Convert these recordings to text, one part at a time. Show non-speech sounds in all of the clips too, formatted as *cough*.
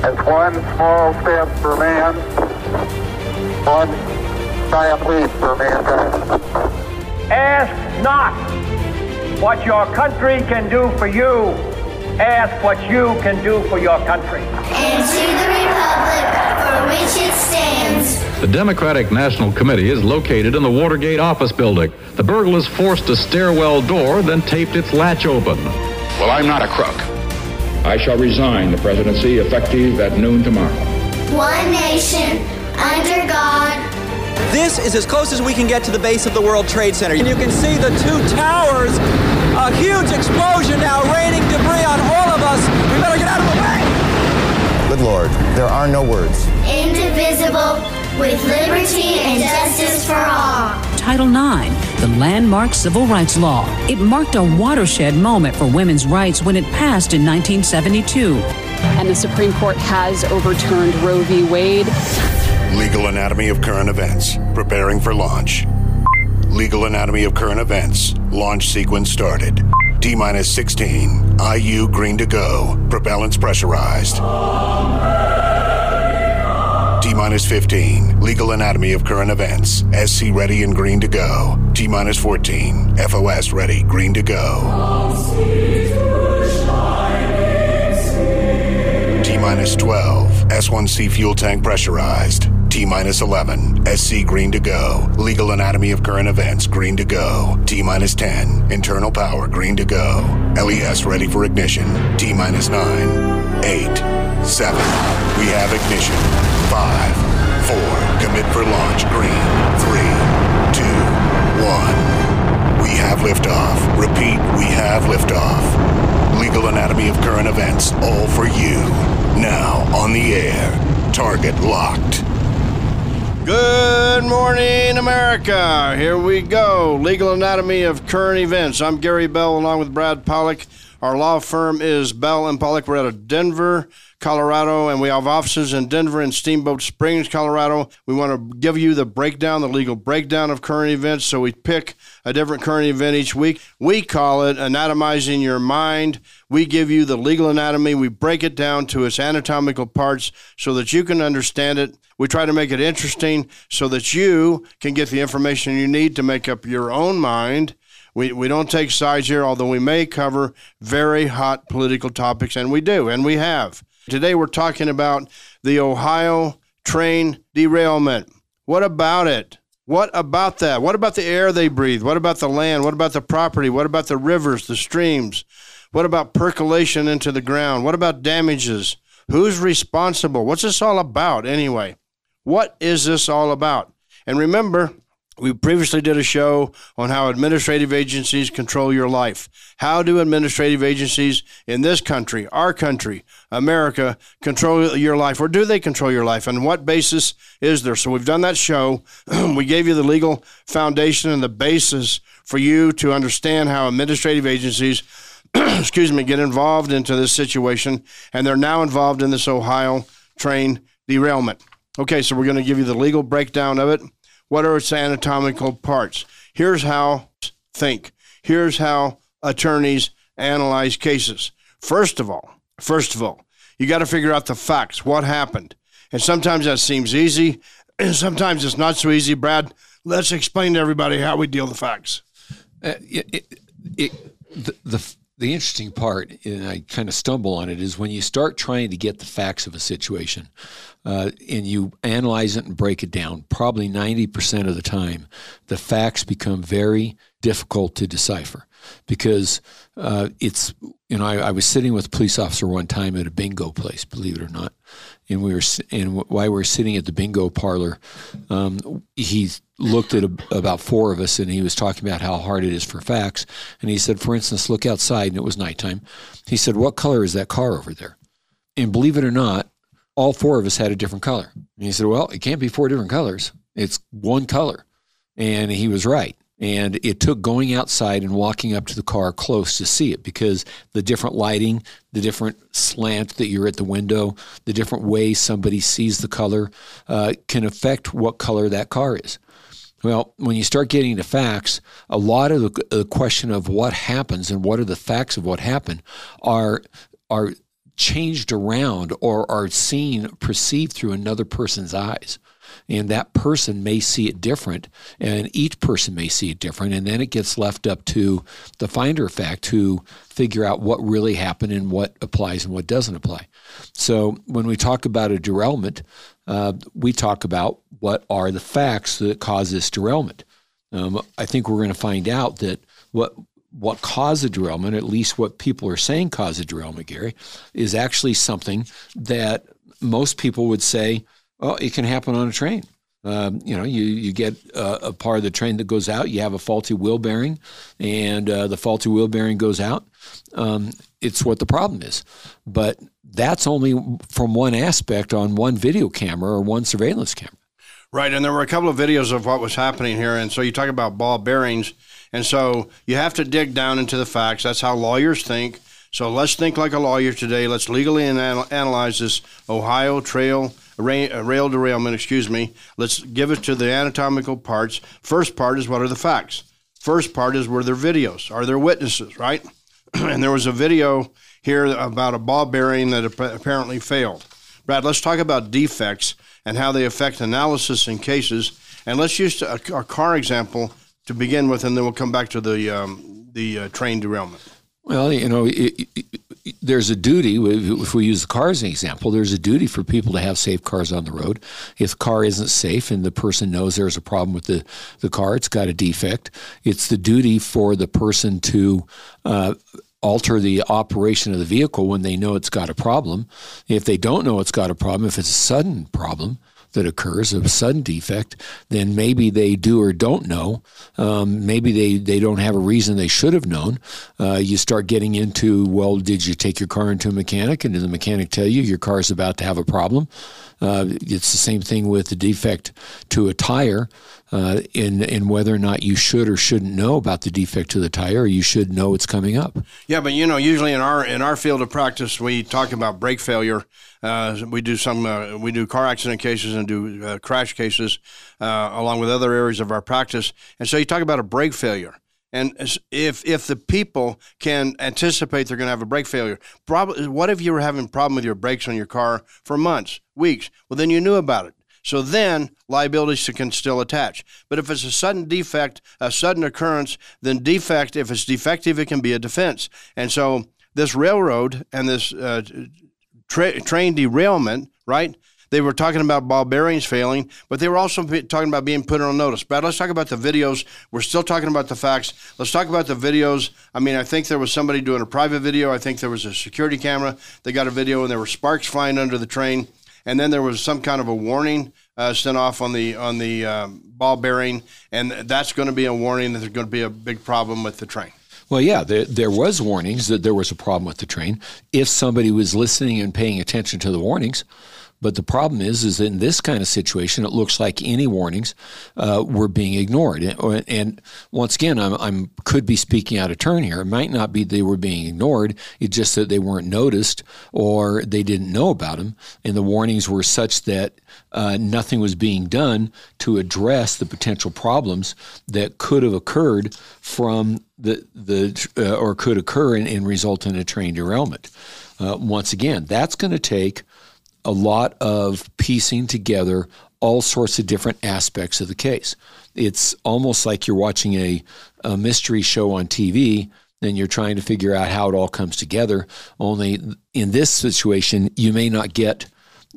It's one small step for man, one giant leap for mankind. Ask not what your country can do for you. Ask what you can do for your country. And to the republic for which it stands. The Democratic National Committee is located in the Watergate office building. The burglars forced a stairwell door, then taped its latch open. Well, I'm not a crook. I shall resign the presidency effective at noon tomorrow. One nation, under God. This is as close as we can get to the base of the World Trade Center. And you can see the two towers, a huge explosion now raining debris on all of us. We better get out of the way. Good Lord, there are no words. Indivisible, with liberty and justice for all. Title IX, the landmark civil rights law. It marked a watershed moment for women's rights when it passed in 1972. And the Supreme Court has overturned Roe v. Wade. Legal Anatomy of Current Events, preparing for launch. Legal Anatomy of Current Events, launch sequence started. T minus 16, IU green to go, propellants pressurized. T minus 15, Legal Anatomy of Current Events, SC ready and green to go. T minus 14, FOS ready, green to go. T minus 12, S1C fuel tank pressurized. T minus 11, SC green to go. Legal Anatomy of Current Events green to go. T minus 10, internal power green to go. LES ready for ignition. T minus 9, 8, 7. We have ignition. 5, 4, commit for launch green. Three, two, one. We have liftoff. Repeat, we have liftoff. Legal Anatomy of Current Events, all for you. Now on the air. Target locked. Good morning, America. Here we go. Legal Anatomy of Current Events. I'm Gary Bell along with Brad Pollock. Our law firm is Bell and Pollock. We're out of Denver, Colorado, and we have offices in Denver and Steamboat Springs, Colorado. We want to give you the breakdown, the legal breakdown of current events. So we pick a different current event each week. We call it anatomizing your mind. We give you the legal anatomy. We break it down to its anatomical parts so that you can understand it. We try to make it interesting so that you can get the information you need to make up your own mind. We, we don't take sides here, although we may cover very hot political topics, and we do, and we have. Today we're talking about the Ohio train derailment. What about it? What about that? What about the air they breathe? What about the land? What about the property? What about the rivers, the streams? What about percolation into the ground? What about damages? Who's responsible? What's this all about anyway? What is this all about? And remember, we previously did a show on how administrative agencies control your life. How do administrative agencies in this country, our country, America, control your life? Or do they control your life? And what basis is there? So we've done that show. *clears throat* we gave you the legal foundation and the basis for you to understand how administrative agencies, *clears throat* excuse me, get involved into this situation. And they're now involved in this Ohio train derailment. Okay, so we're going to give you the legal breakdown of it. What are its anatomical parts? Here's how think. Here's how attorneys analyze cases. First of all, first of all, you got to figure out the facts. What happened? And sometimes that seems easy, *clears throat* and sometimes it's not so easy. Brad, let's explain to everybody how we deal the facts. Uh, it, it, it, the, the the interesting part, and I kind of stumble on it, is when you start trying to get the facts of a situation uh, and you analyze it and break it down, probably 90% of the time, the facts become very difficult to decipher because uh, it's, you know, I, I, was sitting with a police officer one time at a bingo place, believe it or not. And we were, and while we were sitting at the bingo parlor, um, he looked at a, about four of us and he was talking about how hard it is for facts. And he said, for instance, look outside, and it was nighttime. He said, What color is that car over there? And believe it or not, all four of us had a different color. And he said, Well, it can't be four different colors. It's one color. And he was right. And it took going outside and walking up to the car close to see it because the different lighting, the different slant that you're at the window, the different way somebody sees the color uh, can affect what color that car is. Well, when you start getting to facts, a lot of the, the question of what happens and what are the facts of what happened are are changed around or are seen, perceived through another person's eyes. And that person may see it different, and each person may see it different. And then it gets left up to the finder of fact to figure out what really happened and what applies and what doesn't apply. So when we talk about a derailment, uh, we talk about what are the facts that cause this derailment. Um, I think we're going to find out that what what caused the derailment, at least what people are saying caused the derailment, Gary, is actually something that most people would say, well, it can happen on a train. Um, you know, you, you get a, a, part of the train that goes out, you have a faulty wheel bearing, and uh, the faulty wheel bearing goes out. Um, it's what the problem is. But that's only from one aspect on one video camera or one surveillance camera. Right, and there were a couple of videos of what was happening here, and so you talk about ball bearings, and so you have to dig down into the facts. That's how lawyers think. So let's think like a lawyer today. Let's legally analyze this Ohio Trail rail derailment. Excuse me. Let's give it to the anatomical parts. First part is what are the facts. First part is were there videos? Are there witnesses? Right, *clears throat* and there was a video here about a ball bearing that apparently failed. Brad, let's talk about defects and how they affect analysis in cases. And let's use a, a car example to begin with, and then we'll come back to the um, the uh, train derailment. Well, you know, it, it, there's a duty. If we use the car as an example, there's a duty for people to have safe cars on the road. If the car isn't safe and the person knows there's a problem with the, the car, it's got a defect, it's the duty for the person to uh, alter the operation of the vehicle when they know it's got a problem. If they don't know it's got a problem, if it's a sudden problem, that occurs, a sudden defect, then maybe they do or don't know. Um, maybe they, they don't have a reason they should have known. Uh, you start getting into, well, did you take your car into a mechanic and did the mechanic tell you your car is about to have a problem? Uh, it's the same thing with the defect to a tire uh, in in whether or not you should or shouldn't know about the defect to the tire. Or you should know it's coming up. Yeah, but you know, usually in our in our field of practice, we talk about brake failure. Uh, we do some uh, we do car accident cases and do uh, crash cases uh, along with other areas of our practice. And so you talk about a brake failure. And if if the people can anticipate they're going to have a brake failure, probably what if you were having a problem with your brakes on your car for months, weeks? Well, then you knew about it. So then liabilities can still attach. But if it's a sudden defect, a sudden occurrence, then defect, if it's defective, it can be a defense. And so this railroad and this uh, tra- train derailment, right? They were talking about ball bearings failing, but they were also talking about being put on notice. But let's talk about the videos. We're still talking about the facts. Let's talk about the videos. I mean, I think there was somebody doing a private video. I think there was a security camera. They got a video, and there were sparks flying under the train and then there was some kind of a warning uh, sent off on the on the um, ball bearing, and that's going to be a warning that there's going to be a big problem with the train. Well, yeah, there, there was warnings that there was a problem with the train. If somebody was listening and paying attention to the warnings, but the problem is, is in this kind of situation, it looks like any warnings uh, were being ignored. And, and once again, I'm, I'm, could be speaking out of turn here. It might not be they were being ignored. It's just that they weren't noticed or they didn't know about them. And the warnings were such that uh, nothing was being done to address the potential problems that could have occurred from the the uh, or could occur and, and, result in a train derailment. Uh, once again, that's going to take a lot of piecing together all sorts of different aspects of the case. It's almost like you're watching a, a mystery show on TV and you're trying to figure out how it all comes together. Only in this situation, you may not get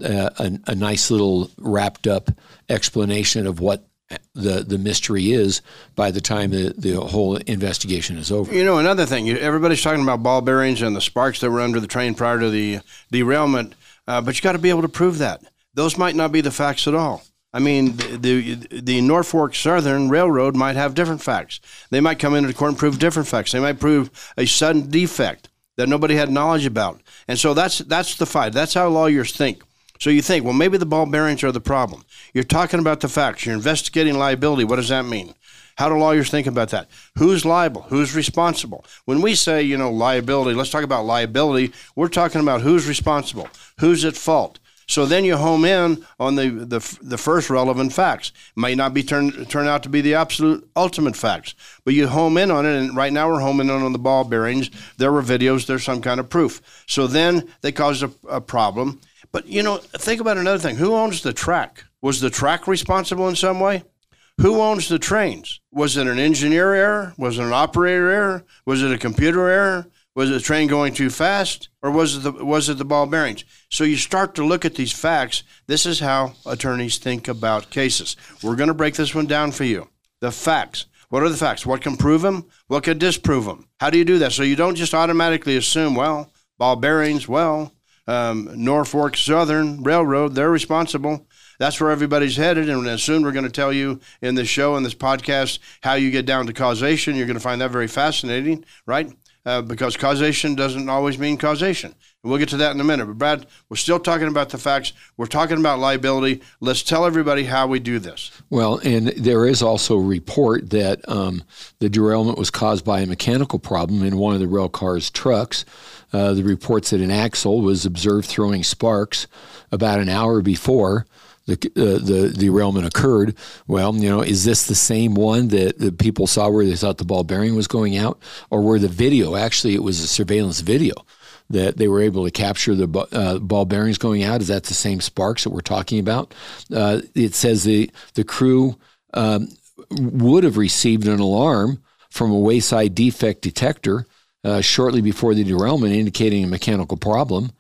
uh, a, a nice little wrapped up explanation of what the the mystery is by the time the, the whole investigation is over. You know, another thing, everybody's talking about ball bearings and the sparks that were under the train prior to the derailment. Uh, but you got to be able to prove that. Those might not be the facts at all. I mean, the, the, the Norfolk Southern Railroad might have different facts. They might come into court and prove different facts. They might prove a sudden defect that nobody had knowledge about. And so that's that's the fight. That's how lawyers think. So you think, well, maybe the ball bearings are the problem. You're talking about the facts. You're investigating liability. What does that mean? How do lawyers think about that? Who's liable? Who's responsible? When we say, you know, liability, let's talk about liability. We're talking about who's responsible, who's at fault. So then you home in on the, the, the first relevant facts. May not be turn, turn out to be the absolute ultimate facts, but you home in on it. And right now we're homing in on the ball bearings. There were videos, there's some kind of proof. So then they caused a, a problem. But, you know, think about another thing. Who owns the track? Was the track responsible in some way? Who owns the trains? Was it an engineer error? Was it an operator error? Was it a computer error? Was the train going too fast, or was it the was it the ball bearings? So you start to look at these facts. This is how attorneys think about cases. We're going to break this one down for you. The facts. What are the facts? What can prove them? What can disprove them? How do you do that? So you don't just automatically assume, well, ball bearings, well, um, Norfolk Southern Railroad, they're responsible. That's where everybody's headed. And as soon we're going to tell you in this show, and this podcast, how you get down to causation. You're going to find that very fascinating, right? uh, because causation doesn't always mean causation. And we'll get to that in a minute. But, Brad, we're still talking about the facts. We're talking about liability. Let's tell everybody how we do this. Well, and there is also a report that um, the derailment was caused by a mechanical problem in one of the rail car's trucks. Uh, the reports that an axle was observed throwing sparks about an hour before the uh, the derailment occurred. Well, you know, is this the same one that the people saw where they thought the ball bearing was going out, or were the video actually it was a surveillance video that they were able to capture the uh, ball bearings going out? Is that the same sparks that we're talking about? Uh, it says the the crew um, would have received an alarm from a wayside defect detector uh, shortly before the derailment, indicating a mechanical problem.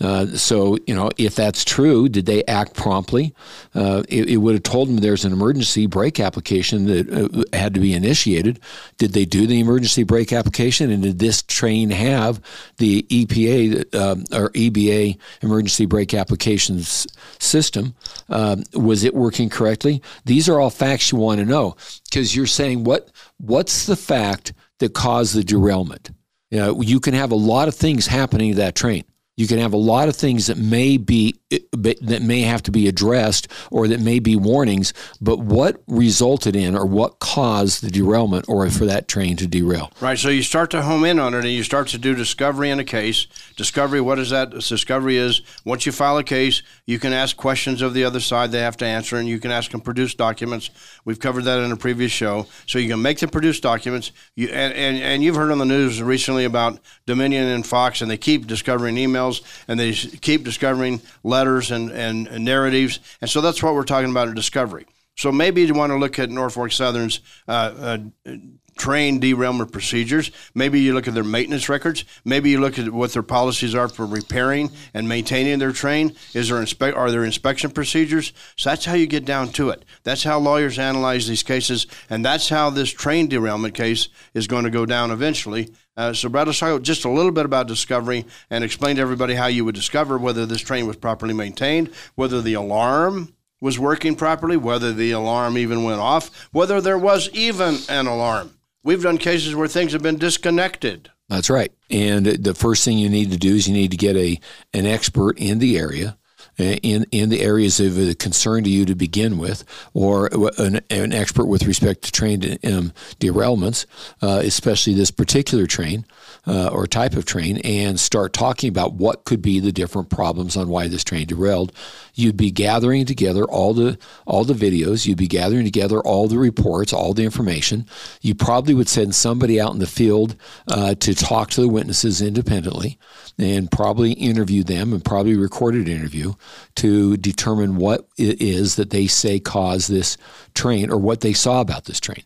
Uh, so, you know, if that's true, did they act promptly? Uh, it, it, would have told them there's an emergency brake application that uh, had to be initiated. Did they do the emergency brake application? And did this train have the EPA um, or EBA emergency brake applications system? Um, was it working correctly? These are all facts you want to know because you're saying what what's the fact that caused the derailment? You, know, you can have a lot of things happening to that train. You can have a lot of things that may be that may have to be addressed or that may be warnings. But what resulted in or what caused the derailment or for that train to derail? Right. So you start to home in on it and you start to do discovery in a case. Discovery. What is that? Discovery is once you file a case, you can ask questions of the other side. They have to answer, and you can ask them produce documents. We've covered that in a previous show. So you can make them produce documents. You and and, and you've heard on the news recently about Dominion and Fox, and they keep discovering emails emails and they keep discovering letters and, and, and narratives. And so that's what we're talking about in discovery. So maybe you want to look at Norfolk Southern's uh, uh, train derailment procedures. Maybe you look at their maintenance records. Maybe you look at what their policies are for repairing and maintaining their train. Is there inspe- are there inspection procedures? So that's how you get down to it. That's how lawyers analyze these cases, and that's how this train derailment case is going to go down eventually. Uh, so, Brad, let's talk just a little bit about discovery and explain to everybody how you would discover whether this train was properly maintained, whether the alarm was working properly, whether the alarm even went off, whether there was even an alarm. We've done cases where things have been disconnected. That's right. And the first thing you need to do is you need to get a an expert in the area in in the areas of concern to you to begin with, or an, an expert with respect to train um, derailments, uh, especially this particular train uh, or type of train, and start talking about what could be the different problems on why this train derailed. You'd be gathering together all the all the videos. You'd be gathering together all the reports, all the information. You probably would send somebody out in the field uh, to talk to the witnesses independently, and probably interview them, and probably recorded interview to determine what it is that they say caused this train or what they saw about this train.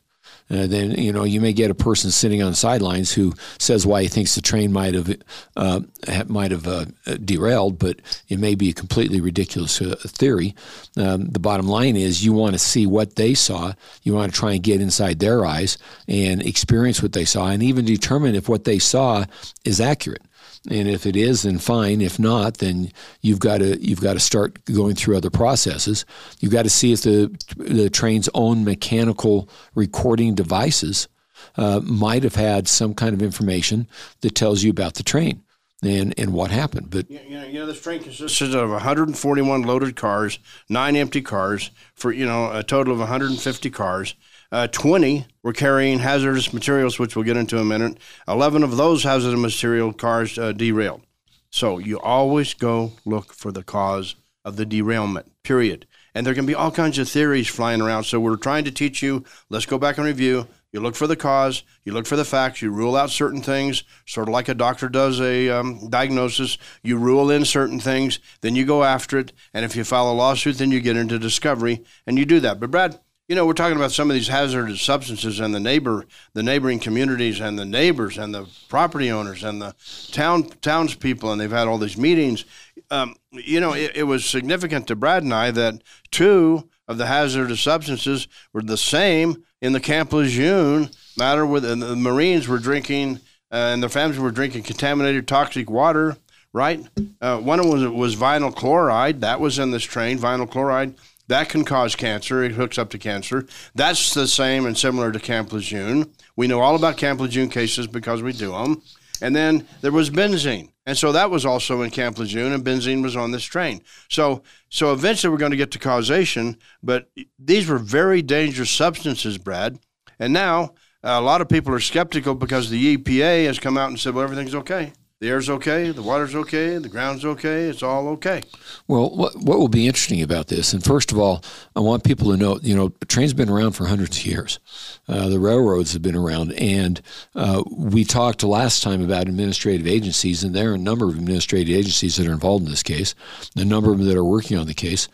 Uh, then you know you may get a person sitting on the sidelines who says why he thinks the train might have uh, might have uh, derailed, but it may be a completely ridiculous uh, theory. Um, the bottom line is you want to see what they saw. You want to try and get inside their eyes and experience what they saw, and even determine if what they saw is accurate. And if it is, then fine. If not, then you've got to you've got to start going through other processes. You've got to see if the the train's own mechanical recording devices uh, might have had some kind of information that tells you about the train and and what happened. But you know, you know, this train consisted of 141 loaded cars, nine empty cars, for you know a total of 150 cars. Uh, 20 were carrying hazardous materials, which we'll get into in a minute. 11 of those hazardous material cars uh, derailed. So you always go look for the cause of the derailment, period. And there can be all kinds of theories flying around. So we're trying to teach you let's go back and review. You look for the cause, you look for the facts, you rule out certain things, sort of like a doctor does a um, diagnosis. You rule in certain things, then you go after it. And if you file a lawsuit, then you get into discovery and you do that. But, Brad, you know, we're talking about some of these hazardous substances and the neighbor, the neighboring communities and the neighbors and the property owners and the town townspeople, and they've had all these meetings. Um, you know, it, it was significant to Brad and I that two of the hazardous substances were the same in the Camp Lejeune matter. With the Marines were drinking uh, and their families were drinking contaminated toxic water. Right, uh, one of them was, was vinyl chloride. That was in this train. Vinyl chloride that can cause cancer. It hooks up to cancer. That's the same and similar to Camp Lejeune. We know all about Camp Lejeune cases because we do them. And then there was benzene. And so that was also in Camp Lejeune, and benzene was on this train. So, so eventually we're going to get to causation, but these were very dangerous substances, Brad. And now a lot of people are skeptical because the EPA has come out and said, well, everything's okay the air's okay, the water's okay, the ground's okay, it's all okay. Well, what, what will be interesting about this, and first of all, I want people to know, you know, trains been around for hundreds of years. Uh, the railroads have been around, and uh, we talked last time about administrative agencies, and there are a number of administrative agencies that are involved in this case, a number of them that are working on the case,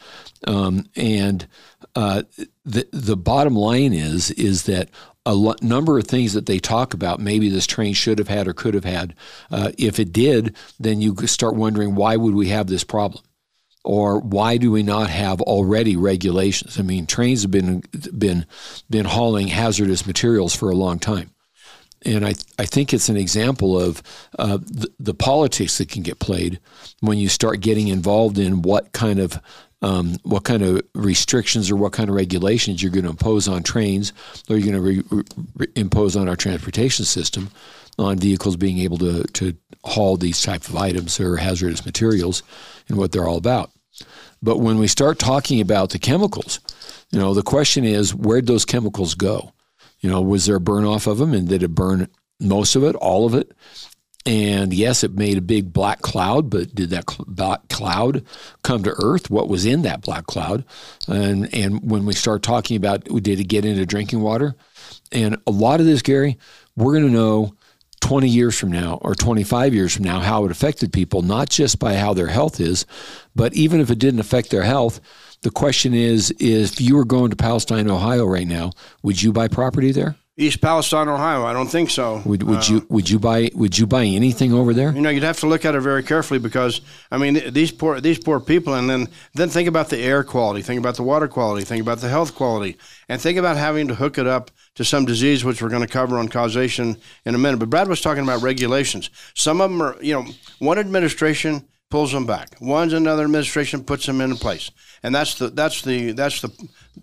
um, and uh, the the bottom line is is that a number of things that they talk about maybe this train should have had or could have had. Uh, if it did, then you start wondering why would we have this problem? Or why do we not have already regulations? I mean, trains have been been been hauling hazardous materials for a long time, and I I think it's an example of uh, the politics that can get played when you start getting involved in what kind of um, what kind of restrictions or what kind of regulations you're going to impose on trains or you're going to re- re- impose on our transportation system on vehicles being able to, to haul these type of items or hazardous materials and what they're all about. But when we start talking about the chemicals, you know, the question is where'd those chemicals go? You know, was there a burn off of them and did it burn most of it, all of it? And yes, it made a big black cloud, but did that black cloud come to Earth? What was in that black cloud? And and when we start talking about did it get into drinking water? And a lot of this, Gary, we're going to know 20 years from now or 25 years from now how it affected people, not just by how their health is, but even if it didn't affect their health, the question is, is if you were going to Palestine, Ohio right now, would you buy property there? East Palestine, Ohio. I don't think so. Would, would uh, you would you buy would you buy anything over there? You know, you'd have to look at it very carefully because I mean these poor these poor people, and then then think about the air quality, think about the water quality, think about the health quality, and think about having to hook it up to some disease, which we're going to cover on causation in a minute. But Brad was talking about regulations. Some of them are, you know, one administration pulls them back. One's another administration puts them into place, and that's the that's the that's the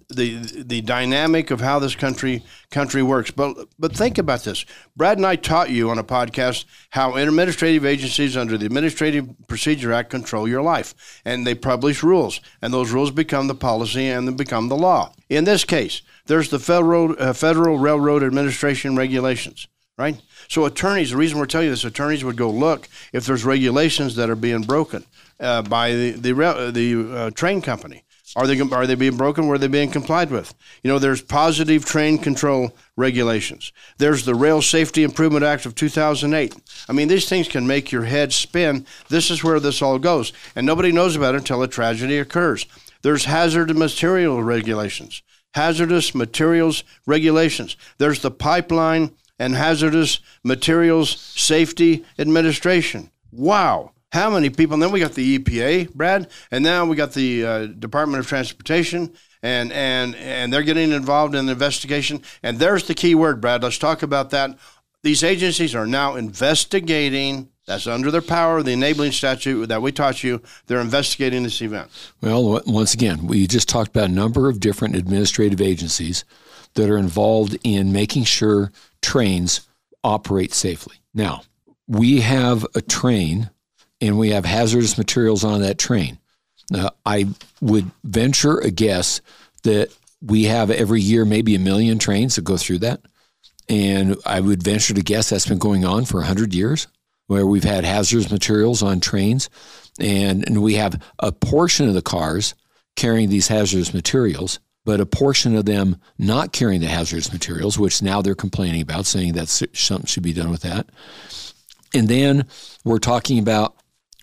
the the dynamic of how this country country works. But but think about this. Brad and I taught you on a podcast how administrative agencies under the Administrative Procedure Act control your life, and they publish rules, and those rules become the policy and then become the law. In this case, there's the Federal uh, Federal Railroad Administration regulations, right? So attorneys, the reason we're telling you this, attorneys would go look if there's regulations that are being broken uh, by the the, the uh, train company. Are they are they being broken? Were they being complied with? You know, there's positive train control regulations. There's the Rail Safety Improvement Act of 2008. I mean, these things can make your head spin. This is where this all goes, and nobody knows about it until a tragedy occurs. There's hazardous material regulations. Hazardous materials regulations. There's the pipeline and Hazardous Materials Safety Administration. Wow. How many people? And then we got the EPA, Brad, and now we got the uh, Department of Transportation, and and and they're getting involved in the investigation. And there's the key word, Brad. Let's talk about that. These agencies are now investigating. That's under their power, the enabling statute that we taught you. They're investigating this event. Well, once again, we just talked about a number of different administrative agencies that are involved in making sure trains operate safely. Now, we have a train and we have hazardous materials on that train. Now, I would venture a guess that we have every year maybe a million trains that go through that. And I would venture to guess that's been going on for 100 years. where we've had hazardous materials on trains, and, and we have a portion of the cars carrying these hazardous materials, but a portion of them not carrying the hazardous materials, which now they're complaining about, saying that something should be done with that. And then we're talking about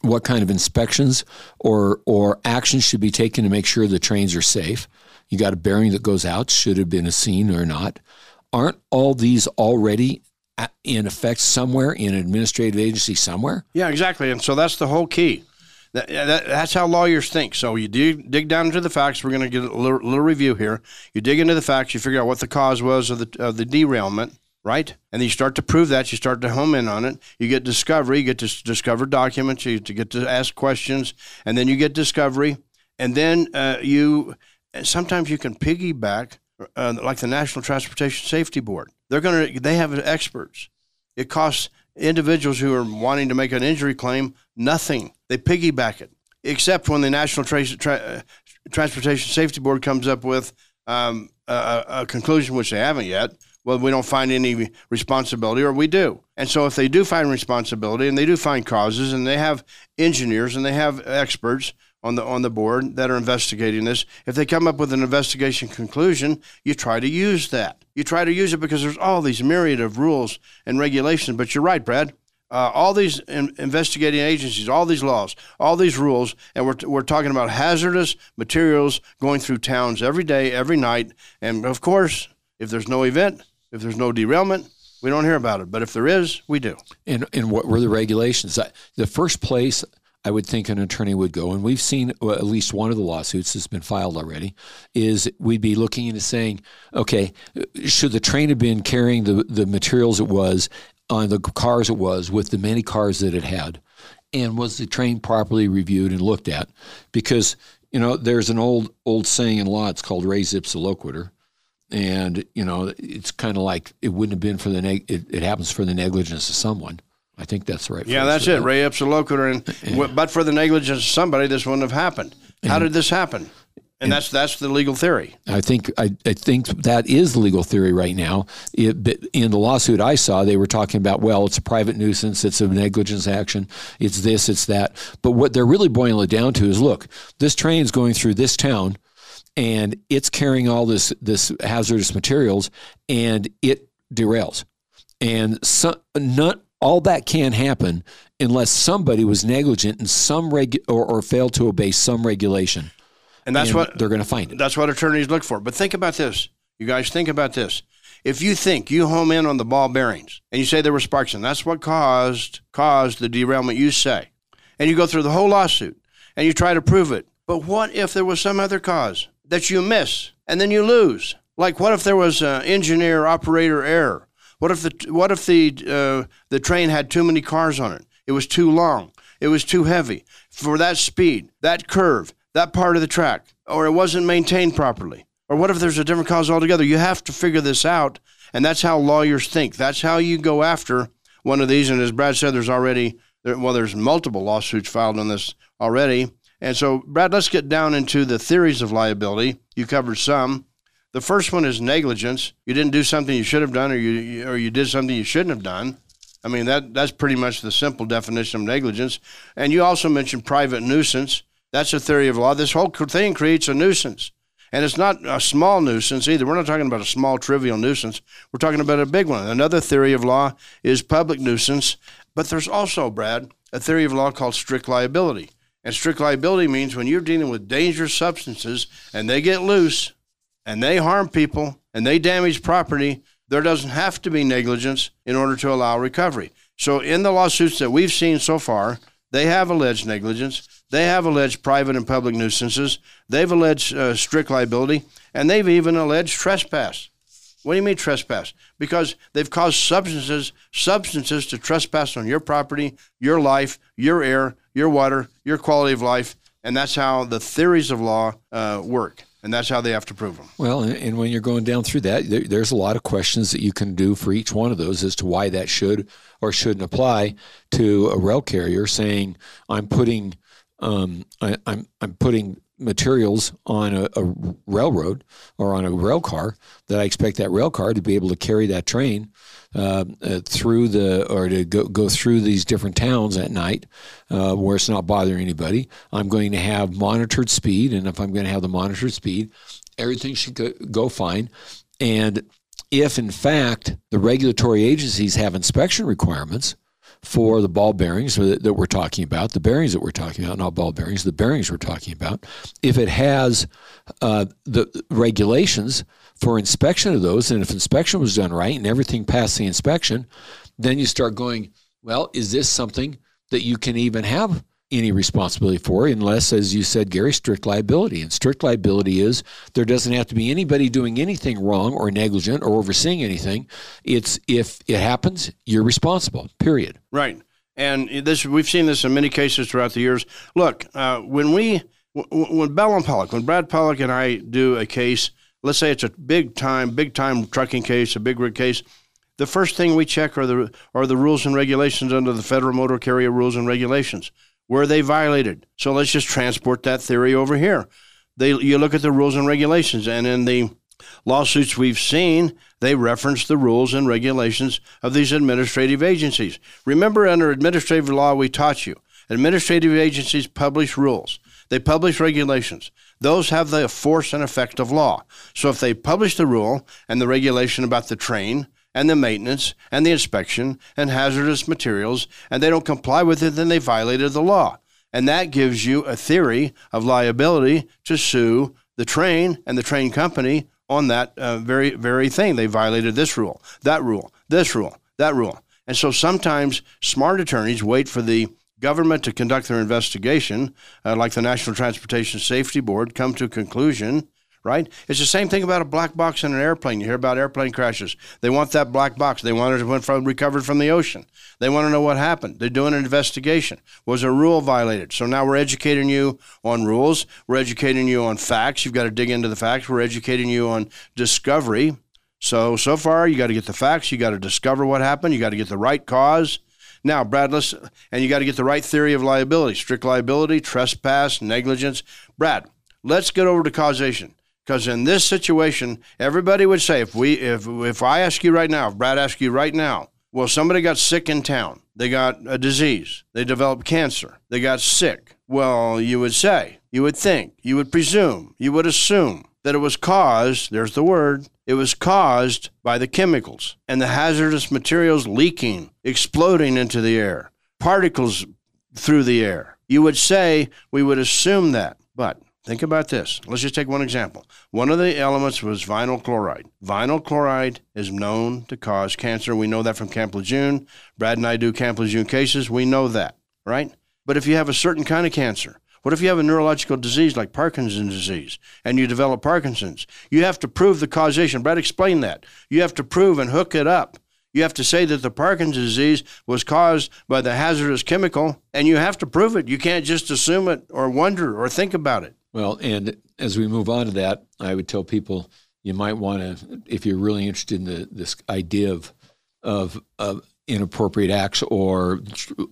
what kind of inspections or or actions should be taken to make sure the trains are safe. You got a bearing that goes out, should have been a scene or not. Aren't all these already in effect somewhere in an administrative agency somewhere? Yeah, exactly. And so that's the whole key. That, that, that's how lawyers think. So you dig, dig down into the facts. We're going to get a little, little, review here. You dig into the facts. You figure out what the cause was of the of the derailment, right? And you start to prove that. You start to home in on it. You get discovery. You get to discover documents. You get to ask questions, and then you get discovery, and then uh, you. Sometimes you can piggyback, uh, like the National Transportation Safety Board. They're going to. They have experts. It costs individuals who are wanting to make an injury claim nothing. They piggyback it, except when the National Tra- Tra- Transportation Safety Board comes up with um, a, a conclusion, which they haven't yet. Well, we don't find any responsibility, or we do. And so, if they do find responsibility and they do find causes, and they have engineers and they have experts on the on the board that are investigating this, if they come up with an investigation conclusion, you try to use that. You try to use it because there's all these myriad of rules and regulations. But you're right, Brad uh, all these in- investigating agencies, all these laws, all these rules, and we're, t- we're talking about hazardous materials going through towns every day, every night. And of course, if there's no event, if there's no derailment, we don't hear about it. But if there is, we do. And, and what were the regulations? The first place I would think an attorney would go, and we've seen at least one of the lawsuits that's been filed already, is we'd be looking into saying, okay, should the train have been carrying the, the materials it was on the cars it was with the many cars that it had and was the train properly reviewed and looked at because you know there's an old old saying in law it's called res ipsa loquitur and you know it's kind of like it wouldn't have been for the neg- it, it, happens for the negligence of someone i think that's the right yeah that's it res ipsa loquitur and, *laughs* and but for the negligence of somebody this wouldn't have happened how did this happen and, that's that's the legal theory. I think I, I think that is the legal theory right now. It, in the lawsuit I saw, they were talking about well, it's a private nuisance, it's a negligence action, it's this, it's that. But what they're really boiling it down to is, look, this train's going through this town, and it's carrying all this this hazardous materials, and it derails, and so, not all that can happen unless somebody was negligent in some reg or, or failed to obey some regulation. And that's and what they're going to find it. That's what attorneys look for. But think about this. You guys think about this. If you think you home in on the ball bearings and you say there were sparks and that's what caused caused the derailment you say. And you go through the whole lawsuit and you try to prove it. But what if there was some other cause that you miss and then you lose? Like what if there was an engineer operator error? What if the what if the uh, the train had too many cars on it? It was too long. It was too heavy for that speed, that curve that part of the track, or it wasn't maintained properly. Or what if there's a different cause altogether? You have to figure this out, and that's how lawyers think. That's how you go after one of these. And as Brad said, there's already well, there's multiple lawsuits filed on this already. And so, Brad, let's get down into the theories of liability. You covered some. The first one is negligence. You didn't do something you should have done, or you or you did something you shouldn't have done. I mean that that's pretty much the simple definition of negligence. And you also mentioned private nuisance. That's a theory of law. This whole thing creates a nuisance. And it's not a small nuisance either. We're not talking about a small, trivial nuisance. We're talking about a big one. Another theory of law is public nuisance. But there's also, Brad, a theory of law called strict liability. And strict liability means when you're dealing with dangerous substances and they get loose and they harm people and they damage property, there doesn't have to be negligence in order to allow recovery. So, in the lawsuits that we've seen so far, they have alleged negligence. They have alleged private and public nuisances. They've alleged uh, strict liability, and they've even alleged trespass. What do you mean trespass? Because they've caused substances substances to trespass on your property, your life, your air, your water, your quality of life, and that's how the theories of law uh, work and that's how they have to prove them. Well, and when you're going down through that, there, there's a lot of questions that you can do for each one of those as to why that should or shouldn't apply to a rail carrier saying, "I'm putting." Um, I, I'm I'm putting materials on a, a, railroad or on a rail car, that I expect that rail car to be able to carry that train uh, uh, through the or to go, go through these different towns at night uh, where it's not bothering anybody. I'm going to have monitored speed, and if I'm going to have the monitored speed, everything should go, go fine. And if in fact the regulatory agencies have inspection requirements for the ball bearings that, that, we're talking about, the bearings that we're talking about, not ball bearings, the bearings we're talking about, if it has uh, the regulations for inspection of those, and if inspection was done right and everything passed the inspection, then you start going, well, is this something that you can even have any responsibility for unless, as you said, Gary, strict liability. And strict liability is there doesn't have to be anybody doing anything wrong or negligent or overseeing anything. It's if it happens, you're responsible, period. Right. And this we've seen this in many cases throughout the years. Look, uh, when we, when Bell and Pollock, when Brad Pollock and I do a case, let's say it's a big time, big time trucking case, a big rig case, the first thing we check are the are the rules and regulations under the Federal Motor Carrier Rules and Regulations. Were they violated? So let's just transport that theory over here. They, you look at the rules and regulations, and in the lawsuits we've seen, they reference the rules and regulations of these administrative agencies. Remember, under administrative law, we taught you administrative agencies publish rules, they publish regulations. Those have the force and effect of law. So if they publish the rule and the regulation about the train, and the maintenance and the inspection and hazardous materials, and they don't comply with it, then they violated the law. And that gives you a theory of liability to sue the train and the train company on that uh, very, very thing. They violated this rule, that rule, this rule, that rule. And so sometimes smart attorneys wait for the government to conduct their investigation, uh, like the National Transportation Safety Board, come to a conclusion right? It's the same thing about a black box in an airplane. You hear about airplane crashes. They want that black box. They want it from, recovered from the ocean. They want to know what happened. They're doing an investigation. Was a rule violated? So now we're educating you on rules. We're educating you on facts. You've got to dig into the facts. We're educating you on discovery. So, so far, you got to get the facts. You got to discover what happened. You got to get the right cause. Now, Brad, let's, and you got to get the right theory of liability strict liability, trespass, negligence. Brad, let's get over to causation. Because in this situation, everybody would say, if we, if if I ask you right now, if Brad asks you right now, well, somebody got sick in town, they got a disease, they developed cancer, they got sick. Well, you would say, you would think, you would presume, you would assume that it was caused. There's the word. It was caused by the chemicals and the hazardous materials leaking, exploding into the air, particles through the air. You would say we would assume that, but Think about this. Let's just take one example. One of the elements was vinyl chloride. Vinyl chloride is known to cause cancer. We know that from Camp Lejeune. Brad and I do Camp Lejeune cases. We know that, right? But if you have a certain kind of cancer, what if you have a neurological disease like Parkinson's disease and you develop Parkinson's? You have to prove the causation. Brad explained that. You have to prove and hook it up. You have to say that the Parkinson's disease was caused by the hazardous chemical, and you have to prove it. You can't just assume it or wonder or think about it. Well, and as we move on to that, I would tell people you might want to, if you're really interested in the, this idea of, of, of inappropriate acts or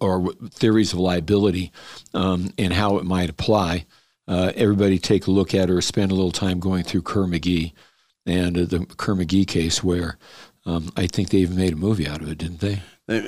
or theories of liability um, and how it might apply. Uh, everybody take a look at or spend a little time going through Kerr McGee and uh, the Kerr McGee case, where um, I think they even made a movie out of it, didn't they?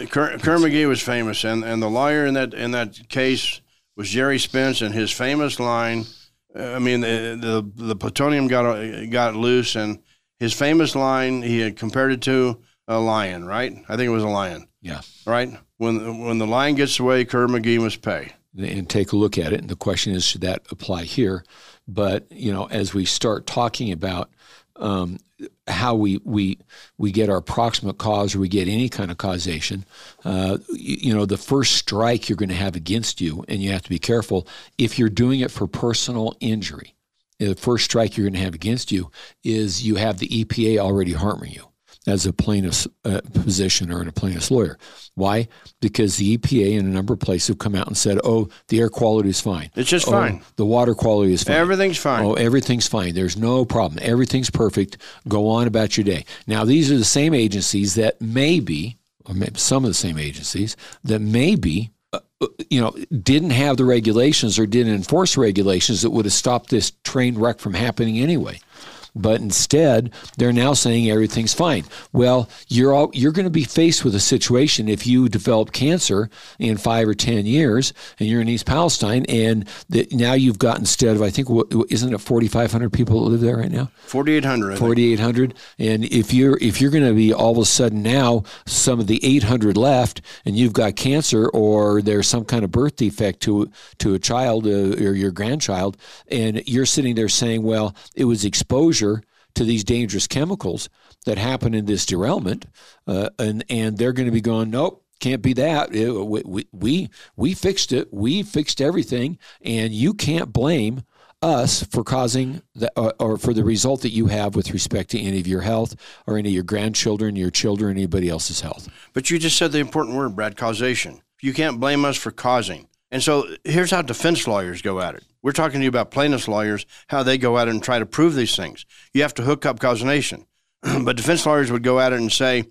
Kerr, Kerr McGee was famous, and, and the lawyer in that in that case was Gerry Spence, and his famous line I mean, the, the, the plutonium got got loose, and his famous line he had compared it to a lion, right? I think it was a lion. Yeah. Right. When when the lion gets away, Kerr McGee must pay. And take a look at it. And the question is, should that apply here? But you know, as we start talking about um, how we we we get our proximate cause or we get any kind of causation. Uh, you, you, know, the first strike you're going to have against you, and you have to be careful if you're doing it for personal injury. The first strike you're going to have against you is you have the EPA already harming you as a plaintiff's uh, position or in a plaintiff's lawyer. Why? Because the EPA in a number of places have come out and said, "Oh, the air quality is fine. It's just oh, fine. The water quality is fine. Everything's fine. Oh, everything's fine. There's no problem. Everything's perfect. Go on about your day." Now, these are the same agencies that maybe, or maybe some of the same agencies that maybe uh, you know, didn't have the regulations or didn't enforce regulations that would have stopped this train wreck from happening anyway. But instead, they're now saying everything's fine. Well, you're all, you're going to be faced with a situation if you develop cancer in five or ten years, and you're in East Palestine, and the, now you've got instead of I think isn't it 4,500 people that live there right now? 4,800. 4,800, and if you're if you're going to be all of a sudden now some of the 800 left, and you've got cancer or there's some kind of birth defect to to a child uh, or your grandchild, and you're sitting there saying, well, it was exposure exposure to these dangerous chemicals that happen in this derailment, uh, and and they're going to be going, nope, can't be that. It, we, we we fixed it. We fixed everything, and you can't blame us for causing the, uh, or for the result that you have with respect to any of your health or any of your grandchildren, your children, anybody else's health. But you just said the important word, Brad, causation. You can't blame us for causing. And so here's how defense lawyers go at it. We're talking to you about plaintiffs' lawyers, how they go it and try to prove these things. You have to hook up causation. *clears throat* but defense lawyers would go at it and say,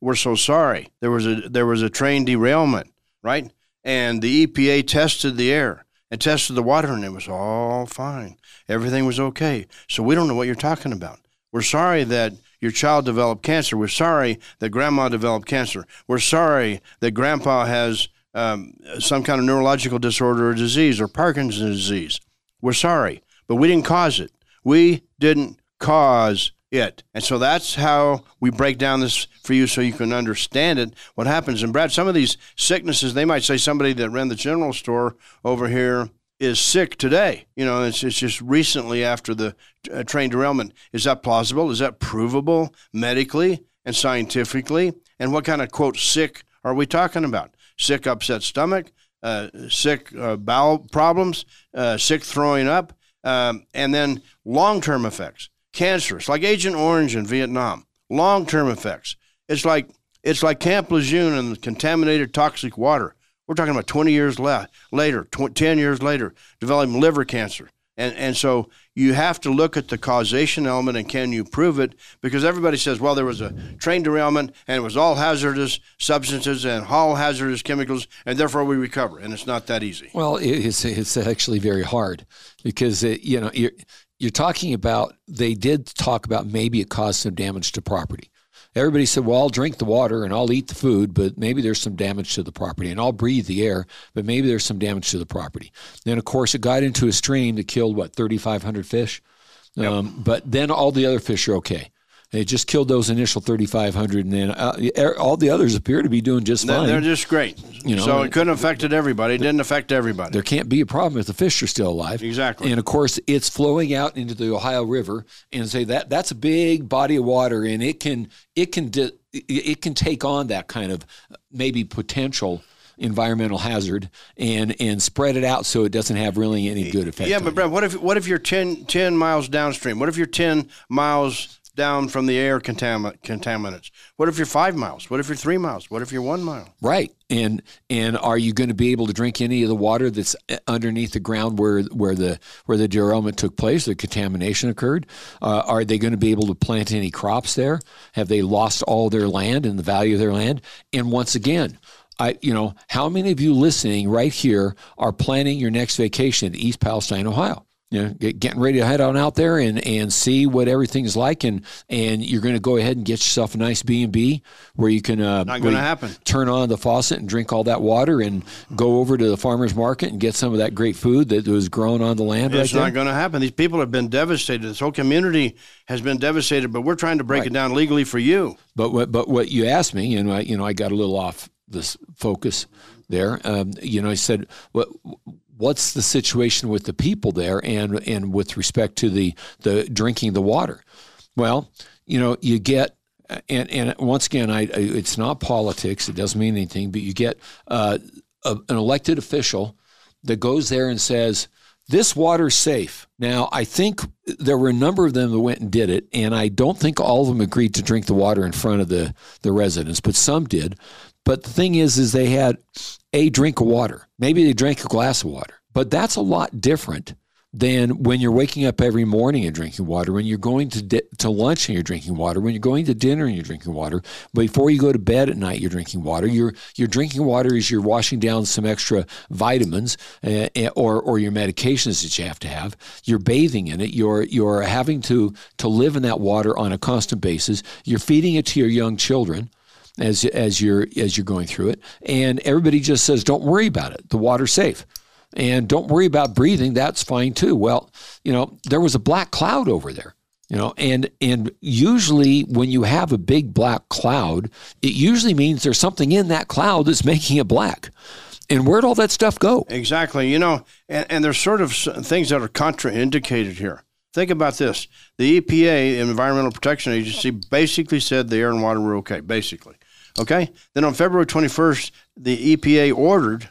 We're so sorry. There was a there was a train derailment, right? And the EPA tested the air and tested the water and it was all fine. Everything was okay. So we don't know what you're talking about. We're sorry that your child developed cancer. We're sorry that grandma developed cancer. We're sorry that grandpa has um, some kind of neurological disorder or disease or Parkinson's disease. We're sorry, but we didn't cause it. We didn't cause it. And so that's how we break down this for you so you can understand it, what happens. And Brad, some of these sicknesses, they might say somebody that ran the general store over here is sick today. You know, it's, it's just recently after the uh, train derailment. Is that plausible? Is that provable medically and scientifically? And what kind of, quote, sick are we talking about? Sick, upset stomach, uh, sick uh, bowel problems, uh, sick throwing up, um, and then long term effects. Cancerous, like Agent Orange in Vietnam. Long term effects. It's like it's like Camp Lejeune and contaminated toxic water. We're talking about 20 years le- later, tw- 10 years later, developing liver cancer. And, and so you have to look at the causation element and can you prove it? Because everybody says, well, there was a train derailment and it was all hazardous substances and all hazardous chemicals, and therefore we recover. And it's not that easy. Well, it's, it's actually very hard because, it, you know, you're, you're talking about, they did talk about maybe it caused some damage to property everybody said, well, I'll drink the water and I'll eat the food, but maybe there's some damage to the property. And I'll breathe the air, but maybe there's some damage to the property. Then, of course, it got into a stream that killed, what, 3,500 fish? Yep. Um, but then all the other fish are okay. They just killed those initial 3,500, and then uh, er, all the others appear to be doing just fine. They're just great. You know, so it couldn't have affected everybody. It didn't affect everybody. There can't be a problem if the fish are still alive. Exactly. And of course, it's flowing out into the Ohio River, and say that that's a big body of water, and it can it can it can take on that kind of maybe potential environmental hazard and and spread it out so it doesn't have really any good effect. Yeah, but Brad, what if what if you're 10, 10 miles downstream? What if you're ten miles down from the air contaminants? What if you're five miles? What if you're three miles? What if you're one mile? Right. And and are you going to be able to drink any of the water that's underneath the ground where where the where the derailment took place, the contamination occurred? Uh, are they going to be able to plant any crops there? Have they lost all their land and the value of their land? And once again, I, you know, how many of you listening right here are planning your next vacation to East Palestine, Ohio? You know, get, getting ready to head on out there and, and see what everything's like, and and you're going to go ahead and get yourself a nice B and B where you can uh, not going to happen. Turn on the faucet and drink all that water, and go over to the farmers market and get some of that great food that was grown on the land. It's right not going to happen. These people have been devastated. This whole community has been devastated, but we're trying to break right. it down legally for you. But what but what you asked me, and I, you know, I got a little off this focus there. Um, you know, I said what what's the situation with the people there and and with respect to the the drinking the water well you know you get and and once again I, it's not politics it doesn't mean anything but you get uh, a, an elected official that goes there and says this water's safe. Now, I think there were a number of them that went and did it, and I don't think all of them agreed to drink the water in front of the, the residents, but some did. But the thing is, is they had a drink of water. Maybe they drank a glass of water, but that's a lot different than when you're waking up every morning and drinking water, when you're going to di- to lunch and you're drinking water, when you're going to dinner and you're drinking water, before you go to bed at night you're drinking water. You're you're drinking water as you're washing down some extra vitamins uh, or or your medications that you have to have. You're bathing in it. You're you're having to to live in that water on a constant basis. You're feeding it to your young children as as you're as you're going through it, and everybody just says, "Don't worry about it. The water's safe." and don't worry about breathing. That's fine too. Well you know there was a black cloud over there you know and and usually when you have a big black cloud it usually means there's something in that cloud that's making it black. And where'd all that stuff go? Exactly. You know and, and there's sort of things that are contraindicated here. Think about this. The epa environmental protection agency basically said the air and water were okay basically okay then on february 21st the epa ordered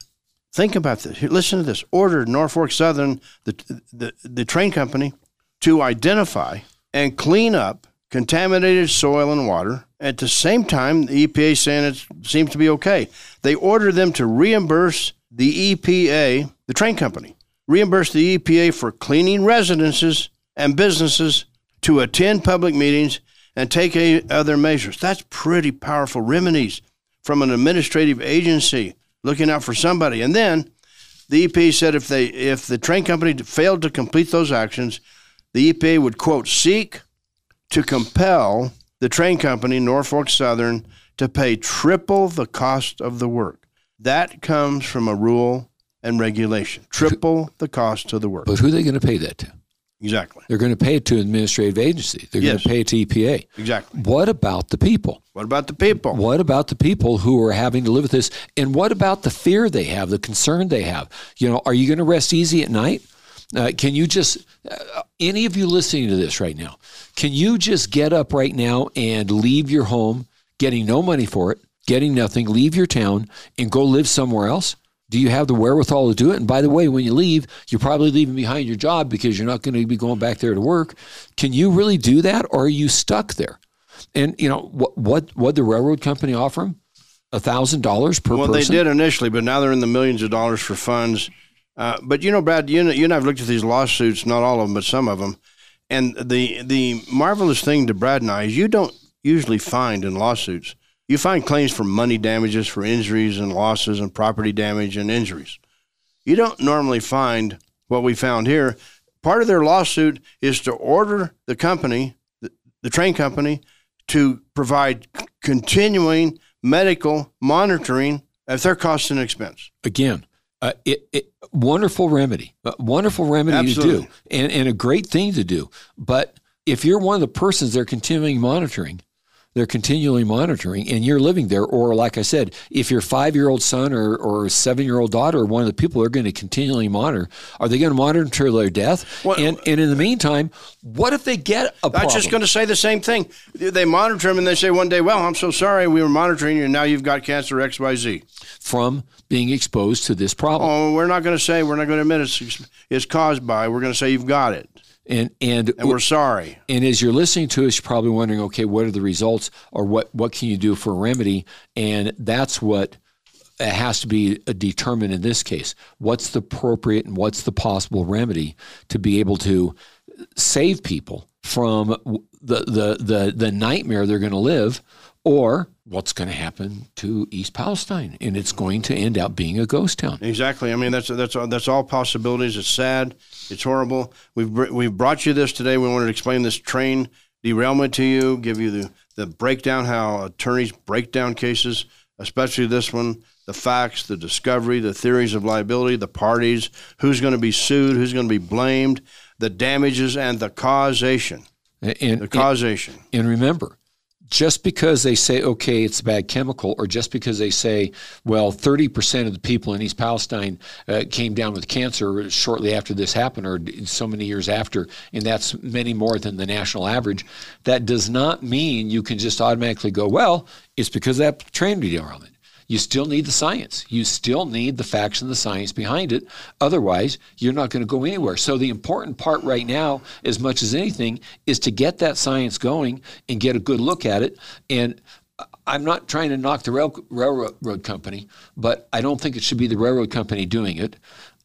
Think about this. Listen to this. Ordered Norfolk Southern, the, the, the train company, to identify and clean up contaminated soil and water. At the same time, the EPA saying it seems to be okay. They ordered them to reimburse the EPA, the train company, reimburse the EPA for cleaning residences and businesses to attend public meetings and take other measures. That's pretty powerful remedies from an administrative agency looking out for somebody. And then the EPA said if they if the train company failed to complete those actions, the EPA would quote seek to compel the train company Norfolk Southern to pay triple the cost of the work. That comes from a rule and regulation. Triple the cost of the work. But who are they going to pay that to? Exactly. They're going to pay it to an administrative agency. They're yes. going to pay it to EPA. Exactly. What about the people? What about the people? What about the people who are having to live with this? And what about the fear they have, the concern they have? You know, are you going to rest easy at night? Uh, can you just, uh, any of you listening to this right now, can you just get up right now and leave your home, getting no money for it, getting nothing, leave your town, and go live somewhere else? Do you have the wherewithal to do it? And by the way, when you leave, you're probably leaving behind your job because you're not going to be going back there to work. Can you really do that, or are you stuck there? And you know what? What what the railroad company offer them? A thousand dollars per month. well, person. they did initially, but now they're in the millions of dollars for funds. Uh, but you know, Brad, you, you and I've looked at these lawsuits, not all of them, but some of them. And the the marvelous thing to Brad and I is you don't usually find in lawsuits you find claims for money damages for injuries and losses and property damage and injuries. You don't normally find what we found here. Part of their lawsuit is to order the company, the, train company, to provide continuing medical monitoring at their cost and expense. Again, uh, it, it, wonderful remedy, uh, wonderful remedy Absolutely. to do, and, and a great thing to do. But if you're one of the persons they're continuing monitoring, they're continually monitoring and you're living there. Or like i said if your five-year-old son or, or seven-year-old daughter or one of the people are going to continually monitor. Are they going to monitor until their death? Well, and, and in the meantime what if they get a problem? i'm just going to say the same thing. They monitor them and they say one day well i'm so sorry we were monitoring you and now you've got cancer xyz from being exposed to this problem. Oh we're not going to say we're not going to admit it's, it's caused by we're going to say you've got it and and, and we're sorry. And as you're listening to us, you're probably wondering, okay, what are the results, or what what can you do for a remedy? And that's what has to be determined in this case. What's the appropriate and what's the possible remedy to be able to save people from the the the, the nightmare they're going to live, or what's going to happen to East Palestine, and it's going to end up being a ghost town. Exactly. I mean, that's that's that's all possibilities. It's sad. It's horrible. We've we've brought you this today. We wanted to explain this train derailment to you, give you the the breakdown how attorneys break down cases, especially this one, the facts, the discovery, the theories of liability, the parties, who's going to be sued, who's going to be blamed, the damages, and the causation. And, the causation. And, and remember, just because they say, okay, it's a bad chemical, or just because they say, well, 30% of the people in East Palestine uh, came down with cancer shortly after this happened, or so many years after, and that's many more than the national average, that does not mean you can just automatically go, well, it's because of that train derailment. You still need the science. You still need the facts and the science behind it. Otherwise, you're not going to go anywhere. So, the important part right now, as much as anything, is to get that science going and get a good look at it. And I'm not trying to knock the rail, railroad company, but I don't think it should be the railroad company doing it.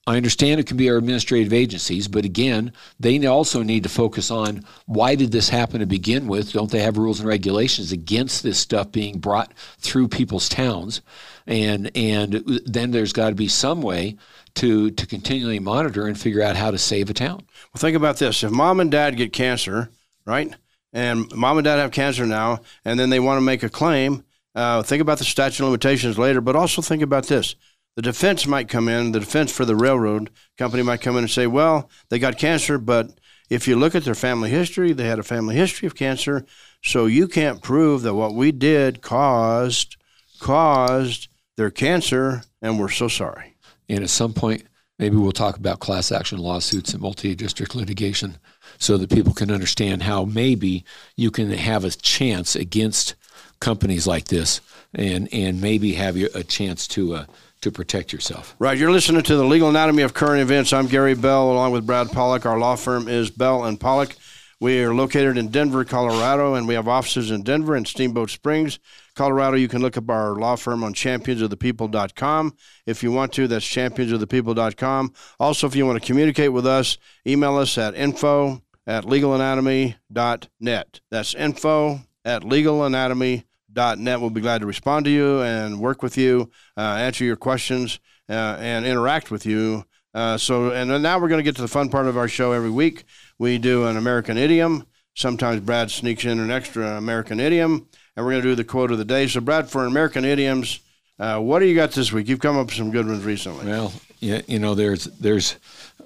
I understand it can be our administrative agencies, but again, they also need to focus on why did this happen to begin with? Don't they have rules and regulations against this stuff being brought through people's towns? And and then there's got to be some way to to continually monitor and figure out how to save a town. Well, think about this: if mom and dad get cancer, right, and mom and dad have cancer now, and then they want to make a claim, uh, think about the statute of limitations later. But also think about this: the defense might come in, the defense for the railroad company might come in and say, well, they got cancer, but if you look at their family history, they had a family history of cancer, so you can't prove that what we did caused caused their cancer, and we're so sorry. And at some point, maybe we'll talk about class action lawsuits and multi district litigation so that people can understand how maybe you can have a chance against companies like this and, and maybe have a chance to. Uh, to protect yourself. Right. You're listening to the Legal Anatomy of Current Events. I'm Gary Bell, along with Brad Pollock. Our law firm is Bell and Pollock. We are located in Denver, Colorado, and we have offices in Denver and Steamboat Springs. Colorado, you can look up our law firm on championsofthepeople.com. If you want to, that's championsofthepeople.com. Also, if you want to communicate with us, email us at info at legalanatomy.net. That's info at legalanatomy.net. We'll be glad to respond to you and work with you, uh, answer your questions, uh, and interact with you. Uh, so, and now we're going to get to the fun part of our show every week. We do an American idiom. Sometimes Brad sneaks in an extra American idiom and we're going to do the quote of the day. So, Brad, for American idioms, uh, what do you got this week? You've come up with some good ones recently. Well, yeah, you know, there's there's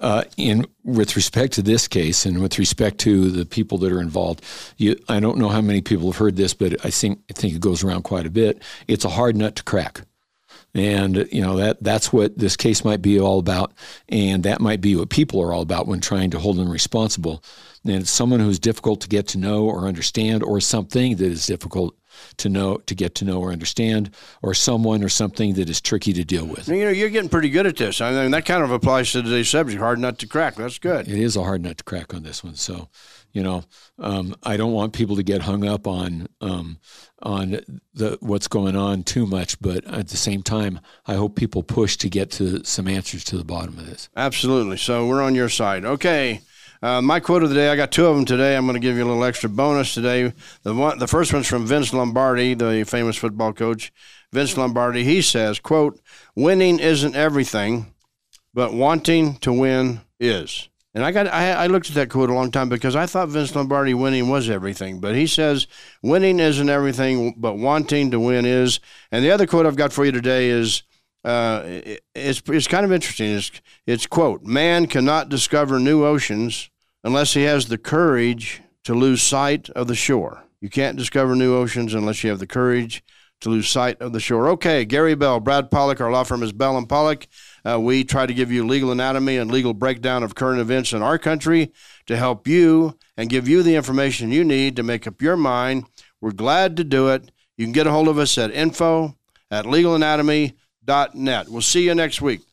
uh, in with respect to this case and with respect to the people that are involved. You, I don't know how many people have heard this, but I think I think it goes around quite a bit. It's a hard nut to crack. And you know that that's what this case might be all about, and that might be what people are all about when trying to hold them responsible. And it's someone who's difficult to get to know or understand, or something that is difficult to know, to get to know or understand, or someone or something that is tricky to deal with. You know, you're getting pretty good at this. I mean, that kind of applies to today's subject. Hard nut to crack. That's good. It is a hard nut to crack on this one. So, you know, um, I don't want people to get hung up on um, on the what's going on too much, but at the same time, I hope people push to get to some answers to the bottom of this. Absolutely. So we're on your side. Okay. Uh, my quote of the day, I got two of them today. I'm going to give you a little extra bonus today. The one, the first one's from Vince Lombardi, the famous football coach. Vince Lombardi, he says, quote, winning isn't everything, but wanting to win is. And I got I, I, looked at that quote a long time because I thought Vince Lombardi winning was everything, but he says winning isn't everything, but wanting to win is. And the other quote I've got for you today is uh, it's it's kind of interesting. It's it's quote Man cannot discover new oceans unless he has the courage to lose sight of the shore. You can't discover new oceans unless you have the courage to lose sight of the shore. Okay, Gary Bell, Brad Pollock, our law firm is Bell and Pollock. Uh, we try to give you legal anatomy and legal breakdown of current events in our country to help you and give you the information you need to make up your mind. We're glad to do it. You can get a hold of us at info at legalanatomy.net. We'll see you next week.